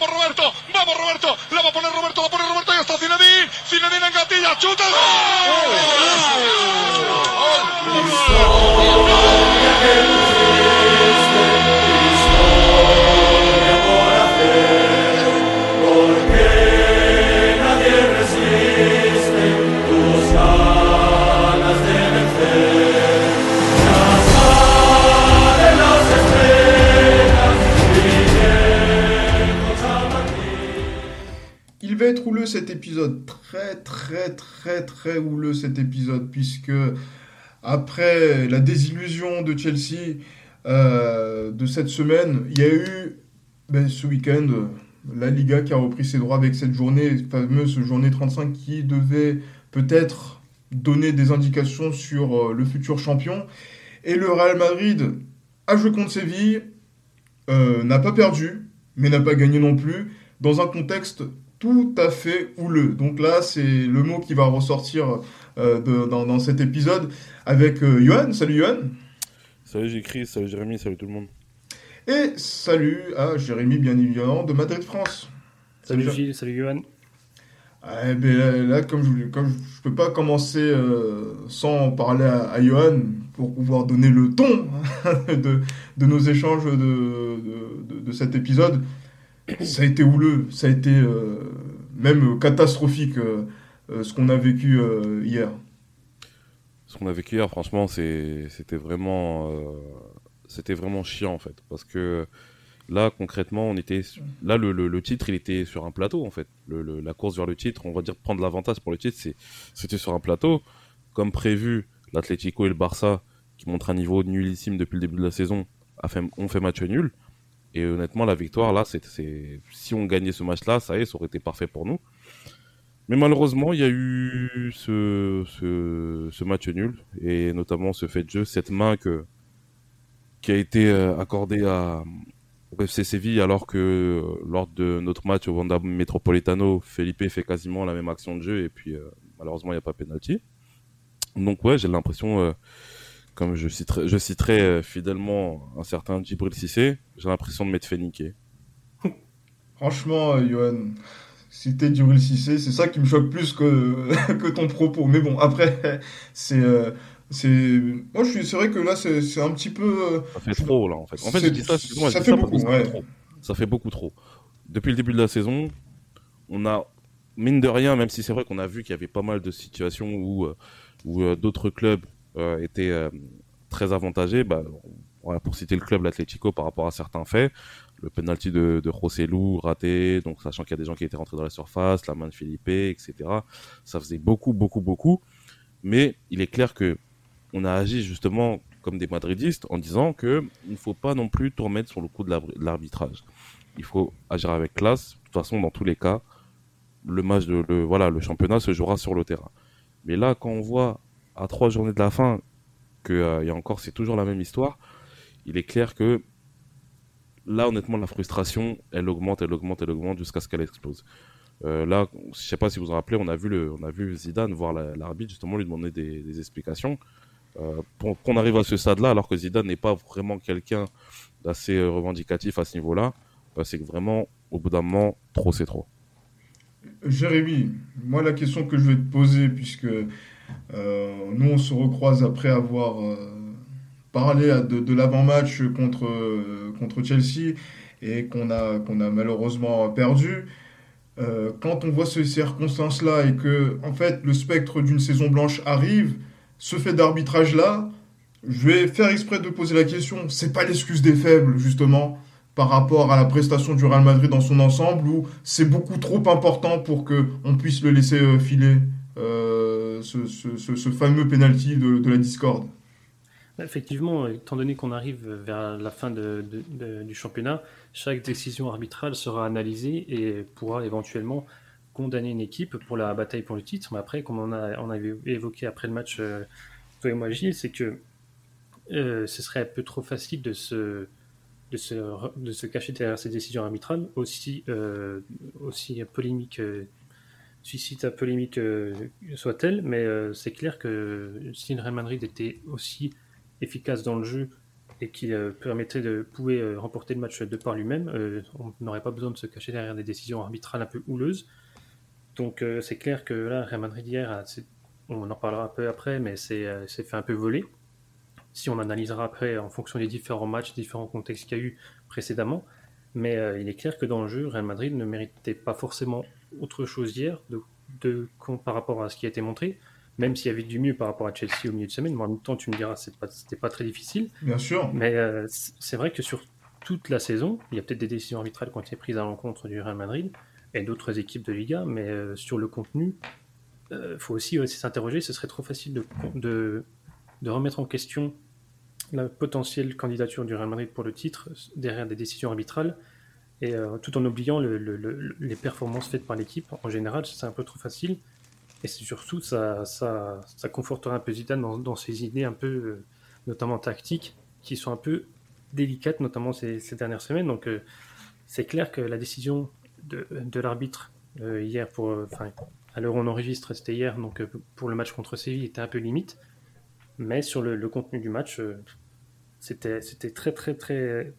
Vamos Roberto, vamos Roberto, la va a poner Roberto, la pone Roberto y está Zinedine, Zinedine en gatilla, chuta. Être cet épisode, très très très très houleux cet épisode, puisque après la désillusion de Chelsea euh, de cette semaine, il y a eu ben, ce week-end la Liga qui a repris ses droits avec cette journée, fameuse journée 35 qui devait peut-être donner des indications sur euh, le futur champion. Et le Real Madrid a joué contre Séville, euh, n'a pas perdu, mais n'a pas gagné non plus, dans un contexte tout à fait houleux. Donc là, c'est le mot qui va ressortir euh, de- dans, dans cet épisode avec euh, Johan. Salut Johan. Salut j'écris, salut Jérémy, salut tout le monde. Et salut à Jérémy, bien évidemment, de Madrid France. Salut Jé- Gilles, salut Johan. Ah, ben là, là, comme je comme je peux pas commencer euh, sans parler à, à Johan pour pouvoir donner le ton de, de nos échanges de, de, de- de cet épisode, ça a été houleux, ça a été euh, même catastrophique euh, euh, ce qu'on a vécu hier. Ce qu'on a vécu hier, franchement, c'était vraiment, c'était vraiment chiant en fait, parce que là concrètement, on était, là le, le- titre, il était sur un plateau en fait. La course vers le titre, on va dire prendre l'avantage pour le titre, c'était sur un plateau, comme prévu. L'Atlético et le Barça, qui montrent un niveau nullissime depuis le début de la saison, ont fait match nul. Et honnêtement, la victoire là, c'est, si on gagnait ce match-là, ça y est, ça aurait été parfait pour nous. Mais malheureusement, il y a eu ce, ce, ce match nul, et notamment ce fait de jeu, cette main que, qui a été euh, accordée à, au FC Séville, alors que euh, lors de notre match au Wanda Metropolitano, Felipe fait quasiment la même action de jeu, et puis euh, malheureusement, il n'y a pas penalty. Donc ouais, j'ai l'impression, euh, comme je citerai, je citerai euh, fidèlement un certain Djibril Cissé, j'ai l'impression de m'être fait niquer. Franchement, euh, Johan, si t'es Djibril Cissé, c'est ça qui me choque plus que, que ton propos. Mais bon, après, c'est. euh, c'est... Moi, je suis... c'est vrai que là, c'est, c'est un petit peu. euh, Ça fait trop là en fait. En fait, je dis ça, excuse-moi, je ça dis fait ça beaucoup, ça fait ouais. trop. Ça fait beaucoup trop. Depuis le début de la saison, on a mine de rien, même si c'est vrai qu'on a vu qu'il y avait pas mal de situations où où d'autres clubs euh, étaient euh, très avantagés. Bah, voilà, pour citer le club l'Atlético par rapport à certains faits, le penalty de, de José Lu raté, donc sachant qu'il y a des gens qui étaient rentrés dans la surface, la main de Felipe, etc. Ça faisait beaucoup, beaucoup, beaucoup. Mais il est clair que on a agi justement comme des madridistes en disant que il ne faut pas non plus tout remettre sur le coup de l'arbitrage. Il faut agir avec classe. De toute façon, dans tous les cas, le match de voilà, le championnat se jouera sur le terrain. Mais là, quand on voit à trois journées de la fin que euh, a encore, c'est toujours la même histoire. Il est clair que là, honnêtement, la frustration, elle augmente, elle augmente, elle augmente jusqu'à ce qu'elle explose. Euh, là, je sais pas si vous vous rappelez, on a vu le, on a vu Zidane voir la- l'arbitre justement lui demander des, explications. Euh, pour qu'on arrive à ce stade-là, alors que Zidane n'est pas vraiment quelqu'un d'assez revendicatif à ce niveau-là, euh, c'est que vraiment, au bout d'un moment, trop c'est trop. Jérémy, moi, la question que je vais te poser, puisque nous, on se recroise après avoir euh, parlé de, l'avant-match contre, euh, contre Chelsea et qu'on a, a malheureusement perdu. Euh, quand on voit ces circonstances-là et que, en fait, le spectre d'une saison blanche arrive, ce fait d'arbitrage-là, je vais faire exprès de poser la question. C'est pas l'excuse des faibles, justement, par rapport à la prestation du Real Madrid dans son ensemble, où c'est beaucoup trop important pour que on puisse le laisser euh, filer euh, ce, fameux penalty de, la discorde. Effectivement, étant donné qu'on arrive vers la fin du championnat, chaque décision arbitrale sera analysée et pourra éventuellement condamner une équipe pour la bataille pour le titre. Mais après, comme on, a, on avait évoqué après le match, euh, toi et moi, Gilles, c'est que euh, ce serait un peu trop facile de se, de se, de se cacher derrière ces décisions arbitrales, aussi, euh, aussi polémiques, euh, suscite à polémique euh, soit-elle, mais euh, c'est clair que si le Real Madrid était aussi efficace dans le jeu et qui permettrait de pouvait remporter le match de par lui-même. on n'aurait pas besoin de se cacher derrière des décisions arbitrales un peu houleuses. Donc c'est clair que là, Real Madrid hier, on en parlera un peu après, mais c'est fait un peu voler. Si on analysera après en fonction des différents matchs, différents contextes qu'il y a eu précédemment, mais il est clair que dans le jeu, Real Madrid ne méritait pas forcément autre chose hier de, de, par rapport à ce qui a été montré, même s'il y avait du mieux par rapport à Chelsea au milieu de semaine. en même temps, tu me diras, c'était pas, pas très difficile. Bien sûr. Mais euh, c'est vrai que sur toute la saison, il y a peut-être des décisions arbitrales qui ont été prises à l'encontre du Real Madrid et d'autres équipes de Liga, mais euh, sur le contenu, il euh, faut aussi, s'interroger. Ce serait trop facile de, de, de, remettre en question la potentielle candidature du Real Madrid pour le titre derrière des décisions arbitrales et euh, tout en oubliant les performances faites par l'équipe. En général, c'est un peu trop facile. Et c'est surtout, ça, ça, ça confortera un peu Zidane dans, ses idées un peu, euh, notamment tactiques, qui sont un peu délicates, notamment ces, dernières semaines. Donc, euh, c'est clair que la décision de, de l'arbitre hier, pour, enfin, à l'heure où on enregistre, c'était hier, donc pour le match contre Séville, était un peu limite. Mais sur le, le contenu du match, c'était très, très, très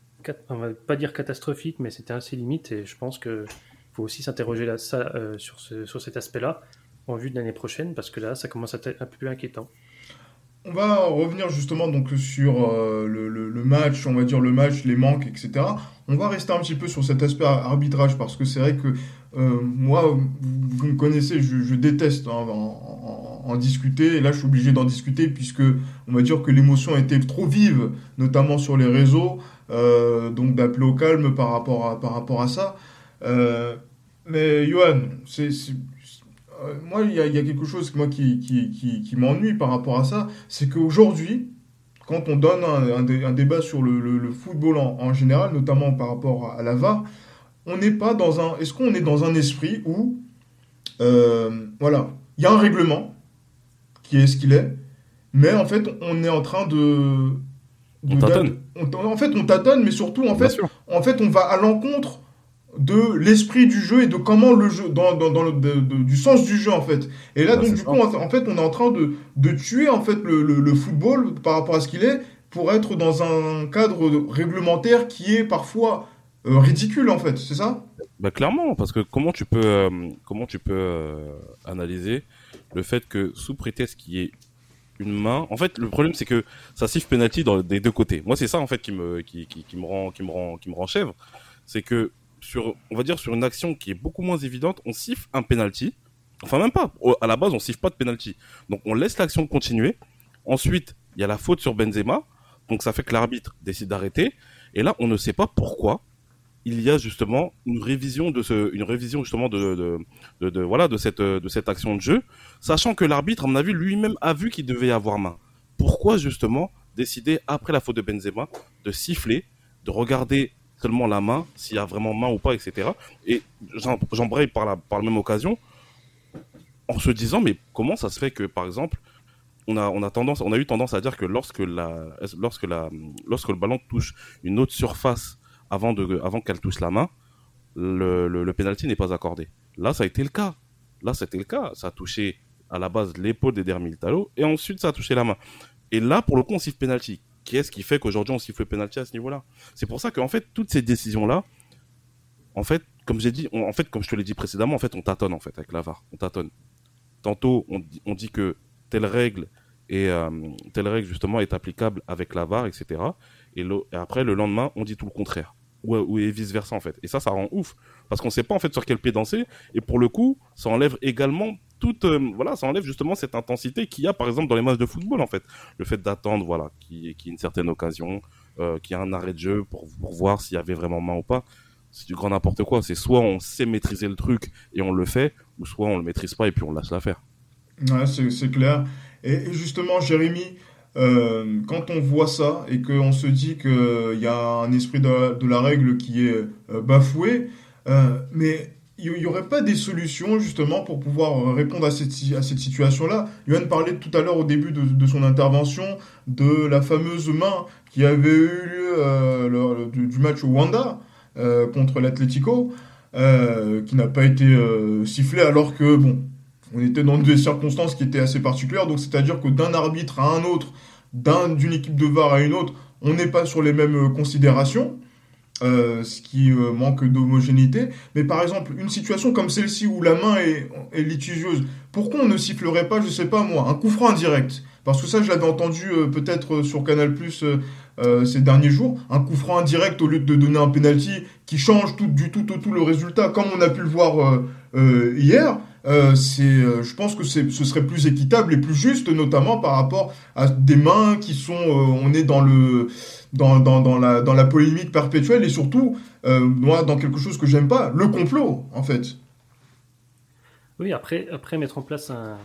on va pas dire catastrophique, mais c'était assez limite et je pense qu'il faut aussi s'interroger là, euh, sur, sur cet aspect-là en vue de l'année prochaine parce que là, ça commence à être un peu plus inquiétant. On va revenir justement donc sur euh, le, match, on va dire le match, les manques, etc. On va rester un petit peu sur cet aspect arbitrage parce que c'est vrai que moi, vous, me connaissez, je, déteste hein, en, discuter. Et là, je suis obligé d'en discuter puisque on va dire que l'émotion était trop vive, notamment sur les réseaux. Euh, donc d'appeler au calme par rapport à, par rapport à ça. Euh, mais Johan, c'est, euh, moi, il y, a quelque chose moi, qui, qui, qui, m'ennuie par rapport à ça, c'est qu'aujourd'hui, quand on donne un, débat sur le, football en, en, général, notamment par rapport à la VAR, on n'est pas dans un. Est-ce qu'on est dans un esprit où, voilà, il y a un règlement qui est ce qu'il est, mais en fait, on est en train de on tâtonne. en fait, on tâtonne, mais surtout, en fait, en fait, on va à l'encontre de l'esprit du jeu et de comment le jeu, dans, dans, dans le, du sens du jeu, en fait. Et là, donc, du coup, en fait, on est en train de, de tuer, en fait, le, le, football par rapport à ce qu'il est pour être dans un cadre réglementaire qui est parfois euh, ridicule, en fait. C'est ça? Bah, clairement, parce que comment tu peux, euh, comment tu peux euh, analyser le fait que, sous prétexte qu'il y ait une main. En fait, le problème c'est que ça siffle penalty des deux côtés. Moi, c'est ça en fait qui me qui, qui, me rend qui me rend qui me rend chèvre, c'est que sur on va dire sur une action qui est beaucoup moins évidente, on siffle un penalty. Enfin même pas. À la base, on siffle pas de penalty. Donc on laisse l'action continuer. Ensuite, il y a la faute sur Benzema. Donc ça fait que l'arbitre décide d'arrêter. Et là, on ne sait pas pourquoi il y a justement une révision de ce, une révision justement de, de, voilà, de cette, de cette action de jeu, sachant que l'arbitre, à mon avis, lui-même a vu qu'il devait y avoir main. Pourquoi justement décider après la faute de Benzema de siffler, de regarder seulement la main, s'il y a vraiment main ou pas, etc. Et j'embraye par la, par la même occasion, en se disant, mais comment ça se fait que, par exemple, on a, on a tendance, on a eu tendance à dire que lorsque la, lorsque la, lorsque le ballon touche une autre surface avant, avant qu'elle touche la main, le, le, le penalty n'est pas accordé. Là, ça a été le cas. Là, c'était le cas. Ça a touché à la base l'épaule d'Eder Militalo et ensuite ça a touché la main. Et là, pour le coup, on siffle penalty. Qu'est-ce qui fait qu'aujourd'hui on siffle penalty à ce niveau-là? C'est pour ça qu'en fait, toutes ces décisions-là, en fait, comme j'ai dit, en fait, comme je te l'ai dit précédemment, en fait, on tâtonne en fait avec la VAR. On tâtonne. Tantôt, on, on dit que telle règle et euh, telle règle justement est applicable avec la VAR, etc. et après, le lendemain, on dit tout le contraire ou, et vice versa en fait. Et ça, ça rend ouf parce qu'on sait pas en fait sur quel pied danser. Et pour le coup, ça enlève également toute, euh, voilà, ça enlève justement cette intensité qu'il y a par exemple dans les matchs de football en fait. Le fait d'attendre, voilà, qui y, une certaine occasion, euh, qu'il y a un arrêt de jeu pour, pour voir s'il y avait vraiment main ou pas. C'est du grand n'importe quoi. C'est soit on sait maîtriser le truc et on le fait, ou soit on le maîtrise pas et puis on laisse l'affaire. Ouais, c'est clair. Et justement, Jérémy, euh, quand on voit ça et qu'on se dit qu'il y a un esprit de, la règle qui est euh, bafoué, euh, mais il n'y aurait pas des solutions justement pour pouvoir répondre à cette, à cette situation-là? Yoann parlait tout à l'heure au début de, son intervention de la fameuse main qui avait eu lieu du, match au Wanda contre l'Atlético, qui n'a pas été sifflé alors que, bon, on était dans des circonstances qui étaient assez particulières. Donc, c'est-à-dire que d'un arbitre à un autre, d'une équipe de VAR à une autre, on n'est pas sur les mêmes considérations. Euh, ce qui euh, manque d'homogénéité. Mais par exemple, une situation comme celle-ci où la main est, litigieuse, pourquoi on ne sifflerait pas, je sais pas moi, un coup franc indirect Parce que ça, je l'avais entendu euh, peut-être sur Canal Plus ces derniers jours, un coup franc indirect au lieu de donner un penalty qui change tout, du tout au tout le résultat, comme on a pu le voir hier. C'est, je pense que ce serait plus équitable et plus juste, notamment par rapport à des mains qui sont, on est dans le dans, dans, dans, la, dans la polémique perpétuelle et surtout, euh, moi, dans quelque chose que j'aime pas, le complot, en fait. Oui, après, après mettre en place un,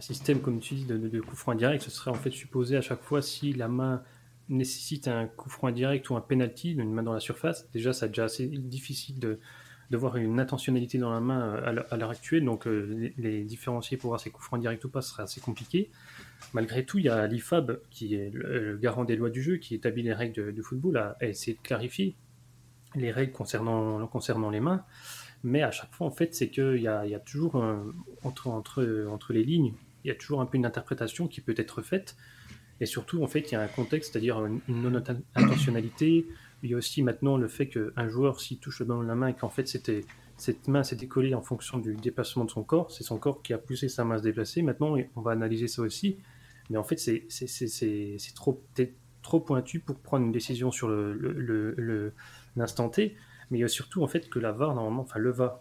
système, comme tu dis, de, de, coup franc indirect, ce serait en fait supposé à chaque fois si la main nécessite un coup franc indirect ou un penalty, une main dans la surface. Déjà, c'est déjà assez difficile de, de voir une intentionnalité dans la main à l'heure actuelle, donc euh, les, différencier pour voir si coups francs directs ou pas serait assez compliqué. Malgré tout, il y a l'IFAB, qui est le garant des lois du jeu, qui établit les règles de, football, a essayé de clarifier les règles concernant, les mains. Mais à chaque fois, en fait, c'est qu'il y a, y a toujours, entre, entre, entre les lignes, il y a toujours un peu une interprétation qui peut être faite. Et surtout, en fait, il y a un contexte, c'est-à-dire une, non-intentionnalité. Il y a aussi maintenant le fait qu'un joueur, s'il touche le ballon de la main et qu'en fait, c'était cette main s'est décollée en fonction du déplacement de son corps, c'est son corps qui a poussé sa main à se déplacer. Maintenant, on va analyser ça aussi. Mais en fait, c'est trop, trop pointu pour prendre une décision sur l'instant le, T. Mais il y a surtout en fait que la VAR, normalement, enfin le VAR,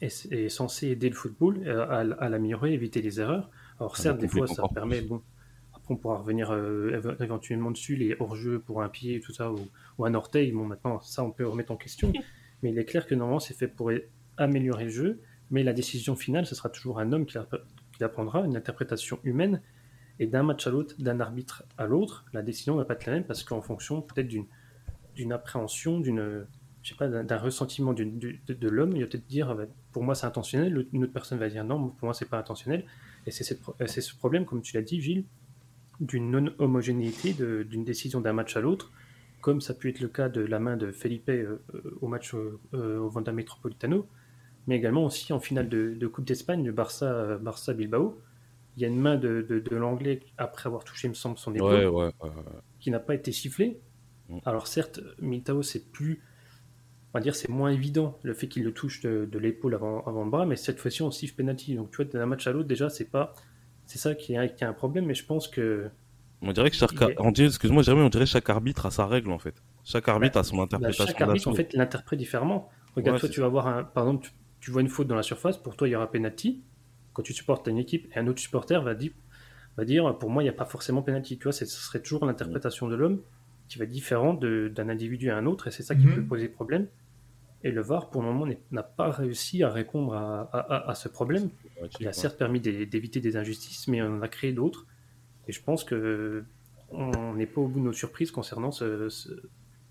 est, censé aider le football euh, à, à l'améliorer, éviter les erreurs. Alors certes, des fois, ça permet, bon, après on pourra revenir euh, éventuellement dessus, les hors-jeux pour un pied, tout ça, ou, un orteil. Bon, maintenant, ça, on peut remettre en question. Mais il est clair que normalement, c'est fait pour améliorer le jeu. Mais la décision finale, ce sera toujours un homme qui la, qui la prendra, une interprétation humaine. Et d'un match à l'autre, d'un arbitre à l'autre, la décision ne va pas être la même parce qu'en fonction peut-être d'une, d'une appréhension, d'une, je sais pas, d'un, ressentiment de, de, l'homme, il va peut-être dire ah, pour moi c'est intentionnel, une autre personne va dire non, pour moi c'est pas intentionnel. Et c'est, c'est ce problème, comme tu l'as dit, Gilles, d'une non-homogénéité d'une décision d'un match à l'autre, comme ça peut être le cas de la main de Felipe euh, au match euh, au Vanda Metropolitano, mais également aussi en finale de, Coupe d'Espagne, de Barça, Barça Bilbao il y a une main de, de, l'anglais après avoir touché, il me semble, son épaule, qui n'a pas été sifflée. Mm. Alors certes, Militao, c'est plus, on va dire, c'est moins évident le fait qu'il le touche de, l'épaule avant, avant le bras, mais cette fois-ci on siffle penalty. Donc tu vois, d'un match à l'autre, déjà, c'est pas, c'est ça qui a, qui a un problème, mais je pense que on dirait que chaque, excuse-moi, on dirait chaque arbitre a sa règle en fait. Chaque arbitre a son bah, interprétation. chaque arbitre en fait l'interprète différemment. Regarde, toi, tu vas voir un, par exemple, tu, tu, vois une faute dans la surface, pour toi il y aura penalty quand tu supportes une équipe et un autre supporter va dire, va dire pour moi, il n'y a pas forcément pénalty. Tu vois, ce serait toujours l'interprétation de l'homme qui va être différente d'un individu à un autre et c'est ça qui mhm. peut poser problème. Et le VAR, pour le moment, n'a pas réussi à répondre à, ce problème. Il a certes permis d'éviter des injustices, mais on en a créé d'autres. Et je pense que on n'est pas au bout de nos surprises concernant ce,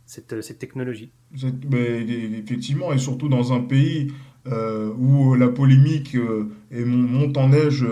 cette, technologie. effectivement, et surtout dans un pays euh, où la polémique euh, monte en neige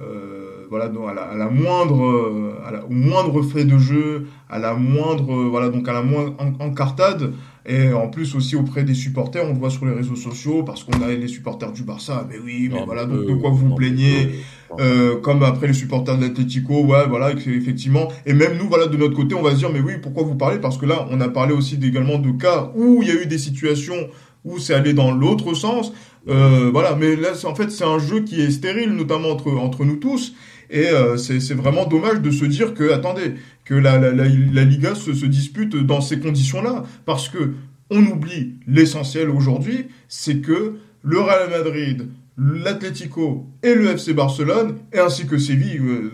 euh, voilà, à, la, moindre, au moindre fait de jeu, à la moindre, voilà, donc à la moindre encartade, et en plus aussi auprès des supporters, on le voit sur les réseaux sociaux, parce qu'on a les supporters du Barça, mais oui, mais voilà, donc de quoi vous vous plaignez, euh, comme après les supporters de l'Atletico, ouais, voilà, effectivement, et même nous, voilà, de notre côté, on va se dire, mais oui, pourquoi vous parlez? Parce que là, on a parlé aussi également de cas où il y a eu des situations ou c'est aller dans l'autre sens. Euh, voilà, mais là, en fait, c'est un jeu qui est stérile, notamment entre, entre nous tous. Et euh, c'est vraiment dommage de se dire que, attendez, que la, la, la, Liga se, se, dispute dans ces conditions-là. Parce que on oublie l'essentiel aujourd'hui, c'est que le Real Madrid, l'Atlético et le FC Barcelone, et ainsi que Séville, euh,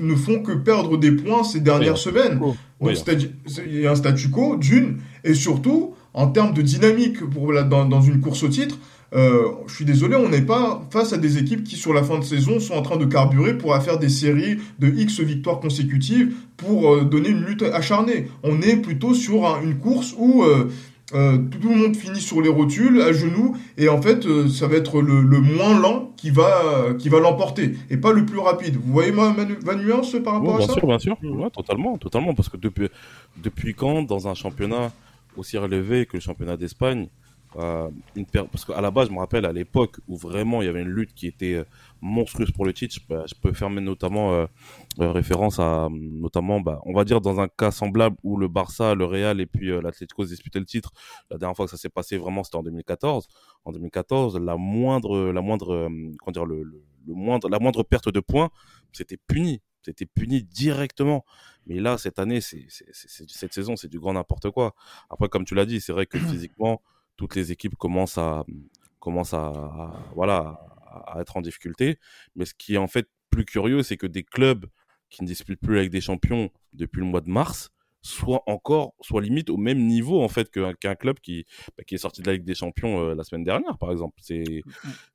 ne font que perdre des points ces dernières semaines. Il y a un statu quo, d'une, et surtout, en termes de dynamique pour dans, dans une course au titre, euh, je suis désolé, on n'est pas face à des équipes qui, sur la fin de saison, sont en train de carburer pour faire des séries de X victoires consécutives pour euh, donner une lutte acharnée. On est plutôt sur une course où euh, euh, tout le monde finit sur les rotules, à genoux, et en fait, euh, ça va être le, le, moins lent qui va, qui va l'emporter, et pas le plus rapide. Vous voyez ma, ma, nuance par rapport à ça Bien sûr, bien sûr, ouais, totalement, totalement, parce que depuis, depuis quand, dans un championnat aussi relevé que le championnat d'Espagne, euh, une parce qu'à la base, je me rappelle à l'époque où vraiment il y avait une lutte qui était euh, monstrueuse pour le titre. Je peux, faire notamment euh, référence à notamment, bah, on va dire dans un cas semblable où le Barça, le Real et puis l'Atlético se disputaient le titre. La dernière fois que ça s'est passé vraiment, c'était en 2014. En 2014, la moindre, la moindre, comment dire, le, le, moindre, la moindre perte de points, c'était puni. C'était puni directement. Mais là, cette année, c'est, cette saison, c'est du grand n'importe quoi. Après, comme tu l'as dit, c'est vrai que physiquement, toutes les équipes commencent à, commencent à, voilà, à être en difficulté. Mais ce qui est en fait plus curieux, c'est que des clubs qui ne disputent plus avec des champions depuis le mois de mars soient encore, soient limite au même niveau en fait qu'un club qui, bah, qui est sorti de la Ligue des Champions euh, la semaine dernière, par exemple. C'est,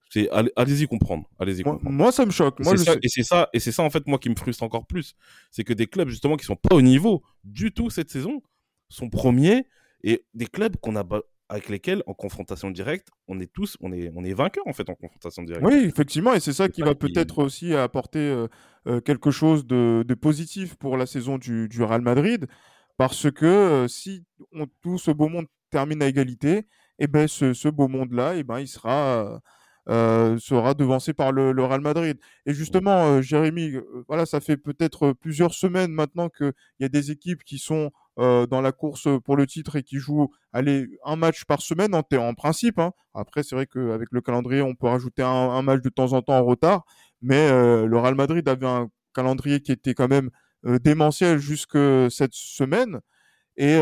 c'est allez-y comprendre, allez-y moi, moi, ça me choque. Moi, ça, et c'est ça, et c'est ça en fait moi qui me frustre encore plus, c'est que des clubs justement qui sont pas au niveau du tout cette saison sont premiers et des clubs qu'on a avec lesquels, en confrontation directe, on est tous, on est, on est vainqueurs en fait en confrontation directe. Oui, effectivement, et c'est ça qui va peut-être aussi apporter euh, euh, quelque chose de, de, positif pour la saison du, du Real Madrid, parce que euh, si on, tout ce beau monde termine à égalité, et eh ben ce, ce beau monde-là, et eh ben il sera euh, sera devancé par le, le, Real Madrid. Et justement, Jérémy, voilà, ça fait peut-être plusieurs semaines maintenant qu'il y a des équipes qui sont euh, dans la course pour le titre et qui joue allez, un match par semaine en, en principe. Hein. Après, c'est vrai qu'avec le calendrier, on peut rajouter un, match de temps en temps en retard. Mais euh, le Real Madrid avait un calendrier qui était quand même euh, démentiel jusque cette semaine. Et,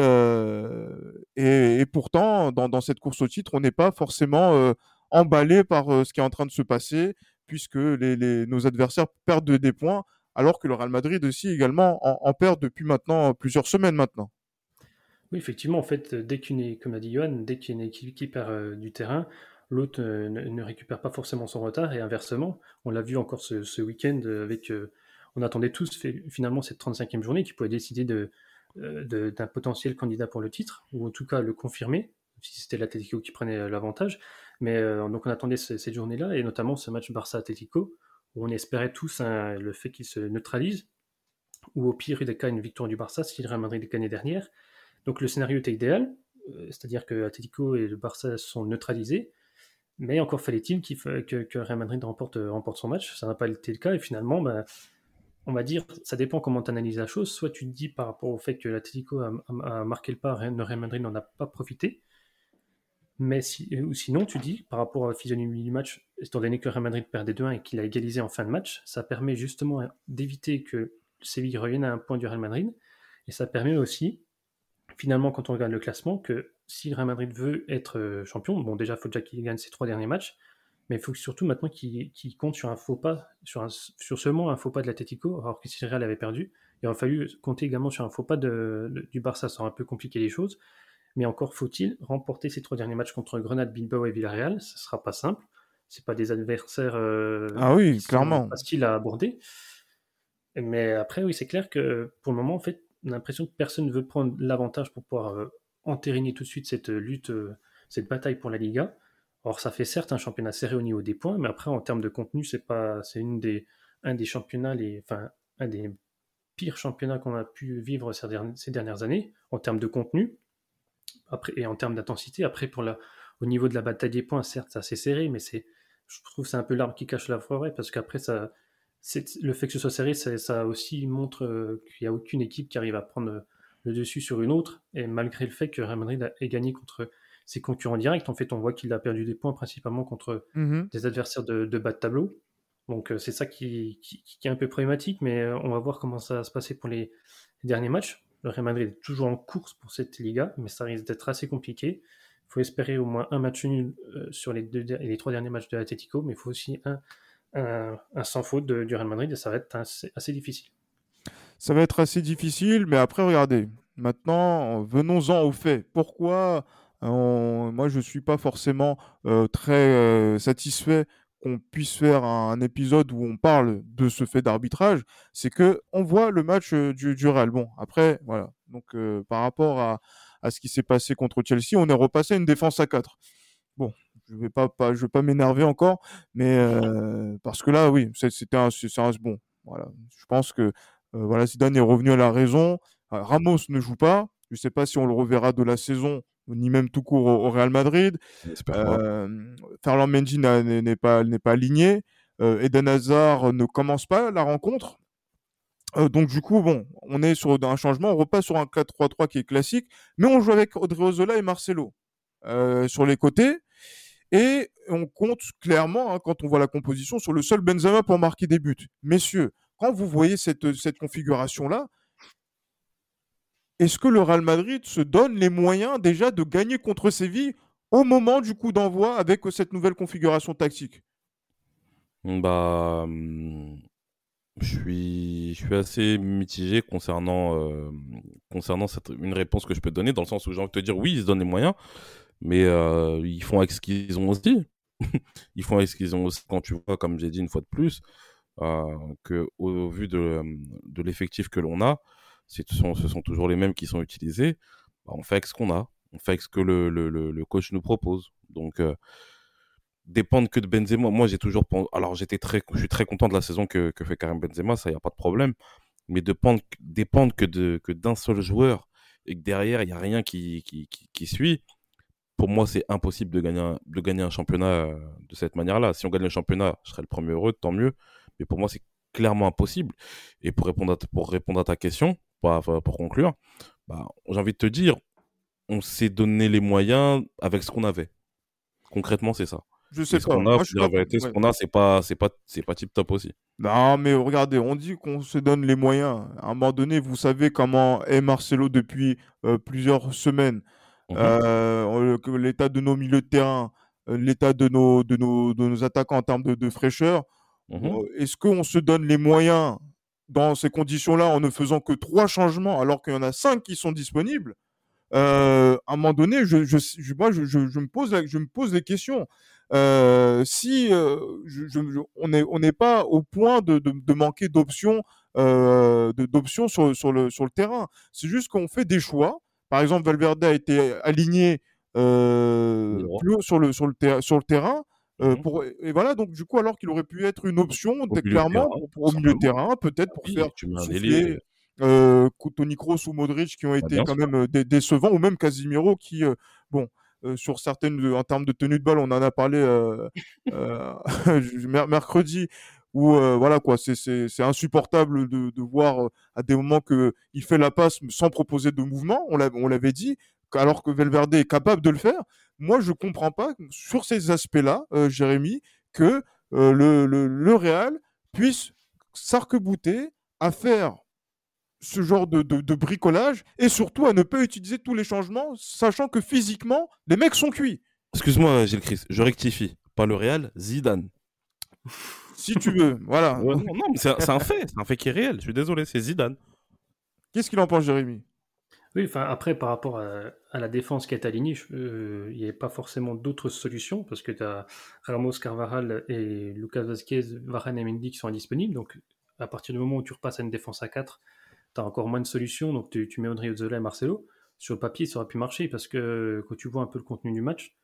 et, et, pourtant, dans, cette course au titre, on n'est pas forcément emballé par ce qui est en train de se passer, puisque les, nos adversaires perdent des points alors que le Real Madrid aussi également en, perd depuis maintenant plusieurs semaines maintenant. Oui, effectivement, en fait, dès qu'une, comme a dit Johan, dès qu'il équipe qui perd euh, du terrain, l'autre euh, ne, récupère pas forcément son retard et inversement, on l'a vu encore ce, week-end avec, euh, on attendait tous finalement cette 35e journée qui pouvait décider de, d'un potentiel candidat pour le titre ou en tout cas le confirmer si c'était l'Atlético qui prenait l'avantage. Mais donc on attendait cette journée-là et notamment ce match Barça-Atlético on espérait tous le fait qu'il se neutralise, ou au pire des cas une victoire du Barça si le Real Madrid gagné dernière. Donc le scénario était idéal, euh, c'est-à-dire que Atletico et le Barça sont neutralisés, mais encore fallait-il que, que Real Madrid remporte, son match. Ça n'a pas été le cas et finalement, ben, on va dire, ça dépend comment tu analyses la chose. Soit tu te dis par rapport au fait que l'Atletico a, marqué le pas, le Real n'en a pas profité, mais ou sinon, tu dis, par rapport à la physionomie du match, étant donné que Real Madrid perdait 2-1 et qu'il a égalisé en fin de match, ça permet justement d'éviter que Séville revienne à un point du Real Madrid. Et ça permet aussi, finalement, quand on regarde le classement, que si Real Madrid veut être euh, champion, bon, déjà, il faut déjà qu'il gagne ses trois derniers matchs, mais il faut surtout maintenant qu'il compte sur un faux pas, sur, sur seulement un faux pas de l'Atletico, alors que si Real avait perdu, il aurait fallu compter également sur un faux pas du Barça, ça aurait un peu compliqué les choses. Mais encore faut-il remporter ces trois derniers matchs contre Grenade, Bilbao et Villarreal. Ce ne sera pas simple. Ce pas des adversaires euh, ah oui, clairement. faciles à aborder. Mais après, oui, c'est clair que pour le moment, en fait, on a l'impression que personne ne veut prendre l'avantage pour pouvoir euh, entériner tout de suite cette lutte, euh, cette bataille pour la Liga. Or, ça fait certes un championnat serré au niveau des points, mais après, en termes de contenu, c'est pas, c'est une des, un des championnats, les, enfin, un des pires championnats qu'on a pu vivre ces dernières années en termes de contenu après, et en termes d'intensité. Après, pour la, au niveau de la bataille des points, certes, c'est assez serré, mais c'est, je trouve que c'est un peu l'arbre qui cache la forêt, parce qu'après, ça, le fait que ce soit serré, ça, ça aussi montre euh, qu'il n'y a aucune équipe qui arrive à prendre le dessus sur une autre, et malgré le fait que Real Madrid ait gagné contre ses concurrents directs, en fait, on voit qu'il a perdu des points principalement contre mm-hmm. des adversaires de, bas de tableau. Donc euh, c'est ça qui, qui, est un peu problématique, mais euh, on va voir comment ça va se passer pour les derniers matchs. Le Real Madrid est toujours en course pour cette Liga, mais ça risque d'être assez compliqué. Il faut espérer au moins un match nul euh, sur les, deux, les trois derniers matchs de l'Atletico, mais il faut aussi un, sans faute du Real Madrid et ça va être assez, difficile. Ça va être assez difficile, mais après, regardez, maintenant, venons-en aux faits. Pourquoi moi, je ne suis pas forcément euh, très euh, satisfait qu'on puisse faire un, épisode où on parle de ce fait d'arbitrage, c'est que on voit le match euh, du, Real. Bon, après, voilà. Donc, euh, par rapport à, à ce qui s'est passé contre Chelsea, on est repassé à une défense à 4. Bon, je vais pas, pas je vais pas m'énerver encore, mais euh, parce que là, oui, c'était un, un, bon. Voilà, je pense que voilà, Zidane est revenu à la raison. Ramos ne joue pas. Je sais pas si on le reverra de la saison ni même tout court au, Real Madrid. Euh, Ferland Mendy n'est pas, pas aligné. Euh, Eden Hazard ne commence pas la rencontre. Euh, donc du coup, bon, on est sur un changement, on repasse sur un 4-3-3 qui est classique, mais on joue avec Odriozola et Marcelo euh, sur les côtés. Et on compte clairement, hein, quand on voit la composition, sur le seul Benzema pour marquer des buts. Messieurs, quand vous voyez cette, cette configuration-là, est-ce que le Real Madrid se donne les moyens déjà de gagner contre Séville au moment du coup d'envoi avec cette nouvelle configuration tactique? Bah, hum, je suis, assez mitigé concernant, euh, concernant cette, une réponse que je peux te donner, dans le sens où j'ai envie de te dire oui, ils se donnent les moyens, mais euh, ils font avec ce qu'ils ont aussi. ils font avec ce qu'ils ont aussi. Quand tu vois, comme j'ai dit une fois de plus, euh, que au, vu de, de l'effectif que l'on a, ce sont, ce sont toujours les mêmes qui sont utilisés. Bah, on fait avec ce qu'on a, on fait avec ce que le, le, le, coach nous propose. Donc, euh, dépendre que de Benzema. Moi, j'ai toujours. Alors, j'étais très, je suis très content de la saison que, que fait Karim Benzema, ça, il n'y a pas de problème. Mais dépendre, dépendre que, de, que d'un seul joueur et que derrière, il n'y a rien qui, qui, qui, suit, pour moi, c'est impossible de gagner, un, de gagner un championnat euh, de cette manière-là. Si on gagne le championnat, je serais le premier heureux, tant mieux. Mais pour moi, c'est clairement impossible. Et pour répondre à, pour répondre à ta question, pour, pour conclure, bah, j'ai envie de te dire, on s'est donné les moyens avec ce qu'on avait. Concrètement, c'est ça. Je sais pas. Qu'on a, la vérité, ce qu'on a, c'est pas, c'est pas, c'est pas tip top aussi. Non, mais regardez, on dit qu'on se donne les moyens. À un moment donné, vous savez comment est Marcelo depuis euh, plusieurs semaines. Mhm. Euh, l'état de nos milieux de terrain, euh, l'état de nos, de nos, de nos attaquants en termes de, de fraîcheur. Mhm. Est-ce qu'on se donne les moyens dans ces conditions-là en ne faisant que trois changements alors qu'il y en a cinq qui sont disponibles? À un moment donné, je, je, je moi, je, je, me pose, je me pose des questions. Euh, si euh, on n'est on pas au point de, de, de manquer d'options euh, d'options sur, sur, le, sur le terrain, c'est juste qu'on fait des choix. Par exemple, Valverde a été aligné plus haut sur le, sur le, sur le terrain. Euh, mmh pour, et voilà, donc du coup, alors qu'il aurait pu être une option, clairement, pour, au milieu de terrain, peut-être pour faire souffler, euh, Toni Kroos ou Modric qui ont bah, été quand même décevants, ou même Casimiro qui, bon, euh, sur certaines, en termes de tenue de balle, on en a parlé euh, euh, mercredi, où voilà quoi, c'est insupportable de, de, voir à des moments que il fait la passe sans proposer de mouvement. On l'avait dit, alors que Valverde est capable de le faire. Moi, je comprends pas sur ces aspects-là, Jérémy, que le, le, le Real puisse s'arc-bouter à faire ce genre de, de, bricolage et surtout à ne pas utiliser tous les changements, sachant que physiquement, les mecs sont cuits. Excuse-moi, Gilles Christ, je rectifie. Pas le Real, Zidane. si tu veux, voilà. non, mais c'est un fait, c'est un fait qui est réel. Je suis désolé, c'est Zidane. Qu'est-ce qu'il en pense, Jérémy? Oui, enfin après, par rapport à, la défense qui est alignée, euh, il n'y avait pas forcément d'autres solutions parce que tu as Ramos, Carvaral et Lucas Vazquez, Varane et Mendy qui sont indisponibles. Donc, à partir du moment où tu repasses à une défense à 4, tu encore moins de solutions, donc tu, tu mets Odriozola et Marcelo. Sur le papier, ça aurait pu marcher parce que quand tu vois un peu le contenu du match,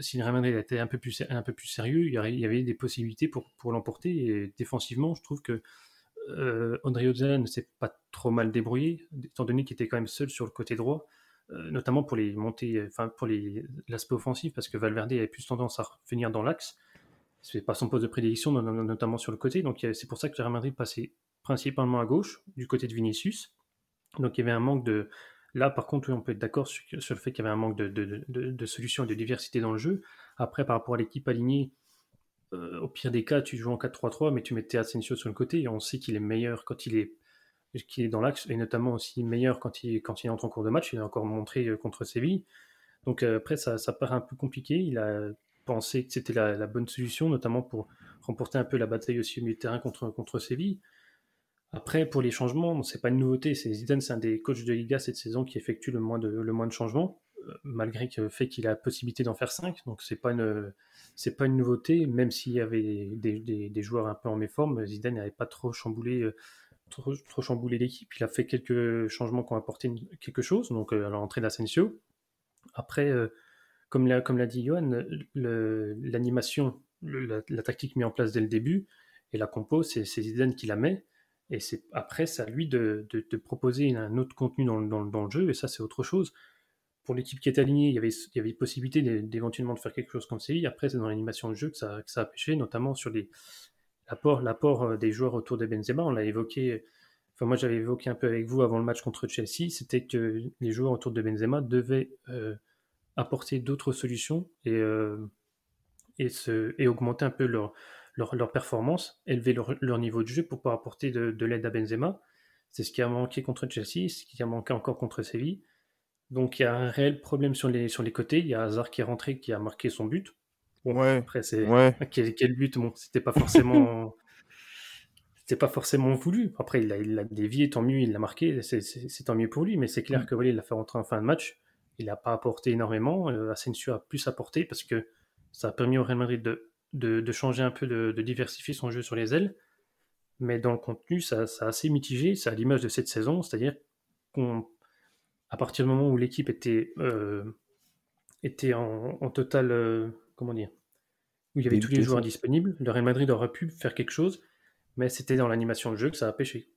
si Real Madrid était un peu plus, un peu plus sérieux, il y avait des possibilités pour, pour l'emporter. Et défensivement, je trouve que euh, Odriozola ne s'est pas trop mal débrouillé, étant donné qu'il était quand même seul sur le côté droit, euh, notamment pour les montées, enfin pour l'aspect offensif, parce que Valverde avait plus tendance à venir dans l'axe. C'est pas son poste de prédilection, notamment sur le côté. Donc c'est pour ça que Real Madrid passait principalement à gauche, du côté de Vinicius. Donc il y avait un manque de... Là, par contre, on peut être d'accord sur, le fait qu'il y avait un manque de, solutions et de diversité dans le jeu. Après, par rapport à l'équipe alignée, euh, au pire des cas, tu joues en 4-3-3, mais tu mettais Asensio sur le côté, et on sait qu'il est meilleur quand il est, dans l'axe, et notamment aussi meilleur quand il, entre en cours de match. Il a encore montré euh, contre Séville. Donc euh, après, ça, paraît un peu compliqué. Il a pensé que c'était la, bonne solution, notamment pour remporter un peu la bataille aussi au milieu de terrain contre, contre Séville. Après, pour les changements, c'est pas une nouveauté. C'est Zidane, c'est un des coachs de Liga cette saison qui effectue le moins de, changements, euh, malgré le fait qu'il a la possibilité d'en faire 5. Donc c'est pas une, pas une nouveauté, même s'il y avait des, joueurs un peu en méforme, Zidane n'avait pas trop chamboulé, euh, trop, chamboulé l'équipe. Il a fait quelques changements qui ont apporté quelque chose, donc euh, à l'entrée d'Asensio. Après, comme l'a, dit Johan, l'animation, la, la, tactique mise en place dès le début et la compo, c'est Zidane qui la met. Et c'est après, c'est à lui de, proposer un autre contenu dans, le jeu, et ça, c'est autre chose. pour l'équipe qui est alignée, il y avait, il y avait possibilité d'éventuellement de faire quelque chose comme Séville. Après, c'est dans l'animation de jeu que ça, que ça a pêché, notamment sur l'apport, l'apport euh, des joueurs autour de Benzema. On l'a évoqué, enfin moi j'avais évoqué un peu avec vous avant le match contre Chelsea, c'était que les joueurs autour de Benzema devaient euh, apporter d'autres solutions et, euh, et, se, et augmenter un peu leur, leur, leur performance, élever leur, leur, niveau de jeu pour pouvoir apporter de, de l'aide à Benzema. C'est ce qui a manqué contre Chelsea, ce qui a manqué encore contre Séville. Donc il y a un réel problème sur les, sur les côtés. Il y a Hazard qui est rentré, qui a marqué son but. Bon, ouais. Après, c'est ouais. quel, quel, but? Bon, c'était pas forcément, c'était pas forcément voulu. Après, il a, il a dévié, tant mieux, il l'a marqué. C'est tant mieux pour lui. Mais c'est clair mm. que voilà, il l'a fait rentrer en fin de match. Il n'a pas apporté énormément. Euh, Asensio a plus apporté parce que ça a permis au Real Madrid de, de, de changer un peu, de, de, diversifier son jeu sur les ailes. Mais dans le contenu, ça, ça a assez mitigé. C'est à l'image de cette saison, c'est-à-dire qu'on à partir du moment où l'équipe était, euh, était en, en total. Euh, comment dire Où il y avait tous les joueurs disponibles, le Real Madrid aurait pu faire quelque chose, mais c'était dans l'animation de jeu que ça a pêché.